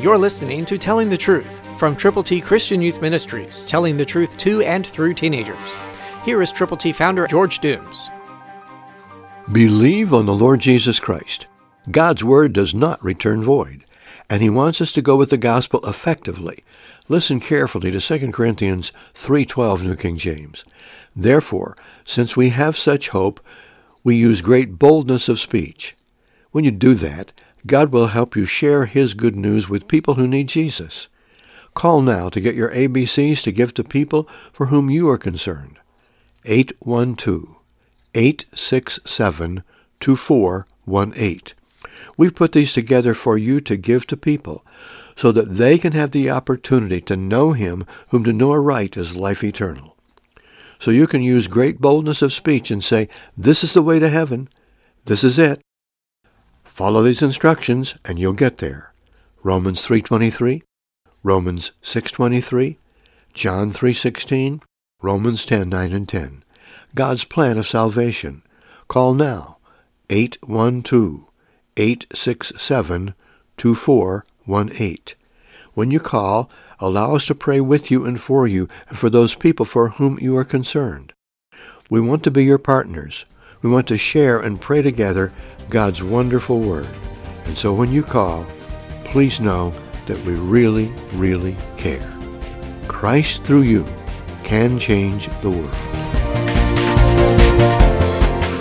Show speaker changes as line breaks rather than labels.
You're listening to Telling the Truth from Triple T Christian Youth Ministries, telling the truth to and through teenagers. Here is Triple T founder George Dooms.
Believe on the Lord Jesus Christ. God's word does not return void, and he wants us to go with the gospel effectively. Listen carefully to 2 Corinthians 3:12 New King James. Therefore, since we have such hope, we use great boldness of speech. When you do that, God will help you share His good news with people who need Jesus. Call now to get your ABCs to give to people for whom you are concerned. 812-867-2418. We've put these together for you to give to people so that they can have the opportunity to know Him whom to know aright is life eternal. So you can use great boldness of speech and say, This is the way to heaven. This is it. Follow these instructions and you'll get there. Romans 3.23, Romans 6.23, John 3.16, Romans 10.9 and 10. God's plan of salvation. Call now 812-867-2418. When you call, allow us to pray with you and for you and for those people for whom you are concerned. We want to be your partners. We want to share and pray together God's wonderful Word. And so when you call, please know that we really, really care. Christ through you can change the world.